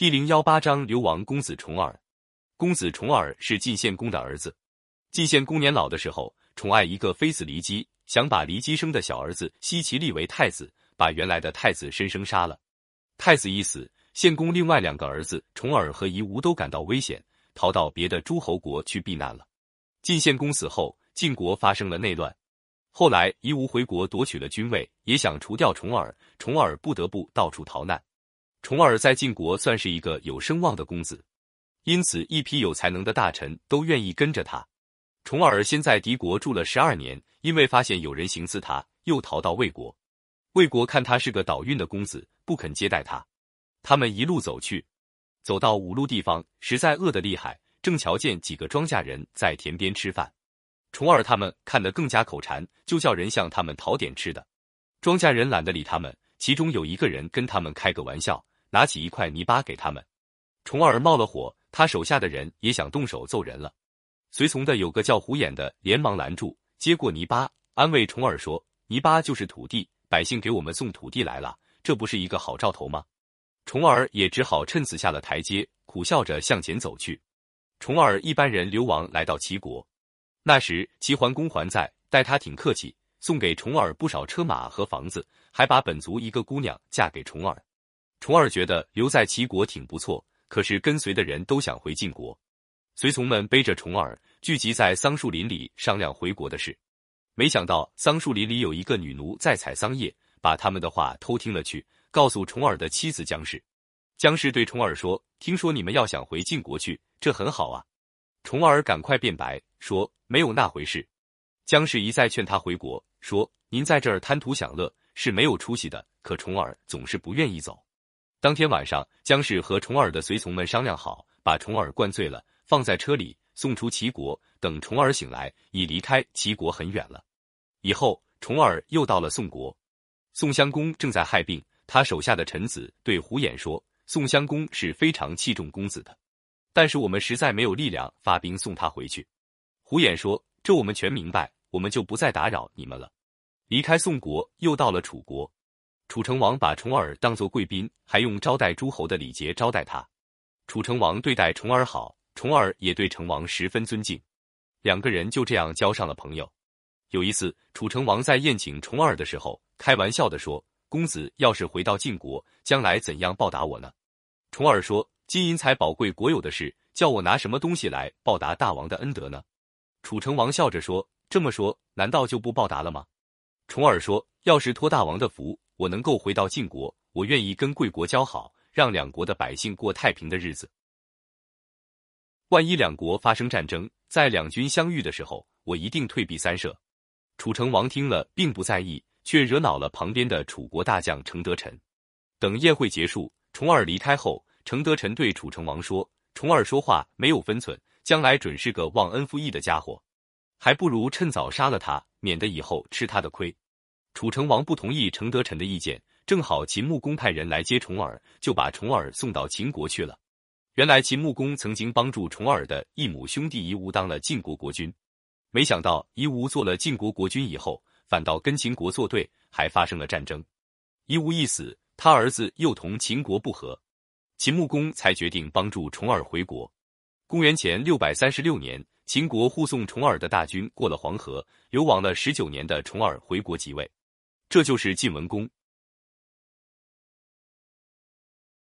第零幺八章流亡公子重耳。公子重耳是晋献公的儿子。晋献公年老的时候，宠爱一个妃子骊姬，想把骊姬生的小儿子奚齐立为太子，把原来的太子申生杀了。太子一死，献公另外两个儿子重耳和夷吾都感到危险，逃到别的诸侯国去避难了。晋献公死后，晋国发生了内乱。后来夷吾回国夺取了君位，也想除掉重耳，重耳不得不到处逃难。重耳在晋国算是一个有声望的公子，因此一批有才能的大臣都愿意跟着他。重耳先在敌国住了十二年，因为发现有人行刺他，又逃到魏国。魏国看他是个倒运的公子，不肯接待他。他们一路走去，走到五路地方，实在饿得厉害，正瞧见几个庄稼人在田边吃饭。重耳他们看得更加口馋，就叫人向他们讨点吃的。庄稼人懒得理他们，其中有一个人跟他们开个玩笑。拿起一块泥巴给他们，重耳冒了火，他手下的人也想动手揍人了。随从的有个叫胡眼的，连忙拦住，接过泥巴，安慰重耳说：“泥巴就是土地，百姓给我们送土地来了，这不是一个好兆头吗？”重耳也只好趁此下了台阶，苦笑着向前走去。重耳一班人流亡来到齐国，那时齐桓公还在，待他挺客气，送给重耳不少车马和房子，还把本族一个姑娘嫁给重耳。重耳觉得留在齐国挺不错，可是跟随的人都想回晋国。随从们背着重耳聚集在桑树林里商量回国的事。没想到桑树林里有一个女奴在采桑叶，把他们的话偷听了去，告诉重耳的妻子姜氏。姜氏对重耳说：“听说你们要想回晋国去，这很好啊。”重耳赶快辩白说：“没有那回事。”姜氏一再劝他回国，说：“您在这儿贪图享乐是没有出息的。”可重耳总是不愿意走。当天晚上，姜氏和重耳的随从们商量好，把重耳灌醉了，放在车里送出齐国。等重耳醒来，已离开齐国很远了。以后，重耳又到了宋国，宋襄公正在害病，他手下的臣子对胡衍说：“宋襄公是非常器重公子的，但是我们实在没有力量发兵送他回去。”胡衍说：“这我们全明白，我们就不再打扰你们了。”离开宋国，又到了楚国。楚成王把重耳当作贵宾，还用招待诸侯的礼节招待他。楚成王对待重耳好，重耳也对成王十分尊敬，两个人就这样交上了朋友。有一次，楚成王在宴请重耳的时候，开玩笑的说：“公子要是回到晋国，将来怎样报答我呢？”重耳说：“金银财宝贵国有的事，叫我拿什么东西来报答大王的恩德呢？”楚成王笑着说：“这么说，难道就不报答了吗？”重耳说：“要是托大王的福。”我能够回到晋国，我愿意跟贵国交好，让两国的百姓过太平的日子。万一两国发生战争，在两军相遇的时候，我一定退避三舍。楚成王听了，并不在意，却惹恼了旁边的楚国大将程德臣。等宴会结束，重耳离开后，程德臣对楚成王说：“重耳说话没有分寸，将来准是个忘恩负义的家伙，还不如趁早杀了他，免得以后吃他的亏。”楚成王不同意程德臣的意见，正好秦穆公派人来接重耳，就把重耳送到秦国去了。原来秦穆公曾经帮助重耳的异母兄弟夷吾当了晋国国君，没想到夷吾做了晋国国君以后，反倒跟秦国作对，还发生了战争。夷吾一死，他儿子又同秦国不和，秦穆公才决定帮助重耳回国。公元前六百三十六年，秦国护送重耳的大军过了黄河，流亡了十九年的重耳回国即位。这就是晋文公。